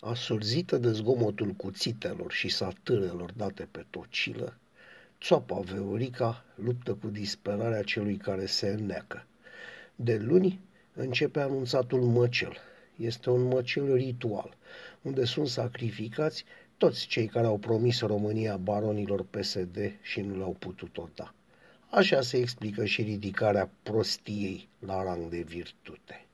Asurzită de zgomotul cuțitelor și satârelor date pe tocilă, țoapa Veorica luptă cu disperarea celui care se înneacă. De luni începe anunțatul măcel. Este un măcel ritual, unde sunt sacrificați toți cei care au promis România baronilor PSD și nu le-au putut-o da. Așa se explică și ridicarea prostiei la rang de virtute.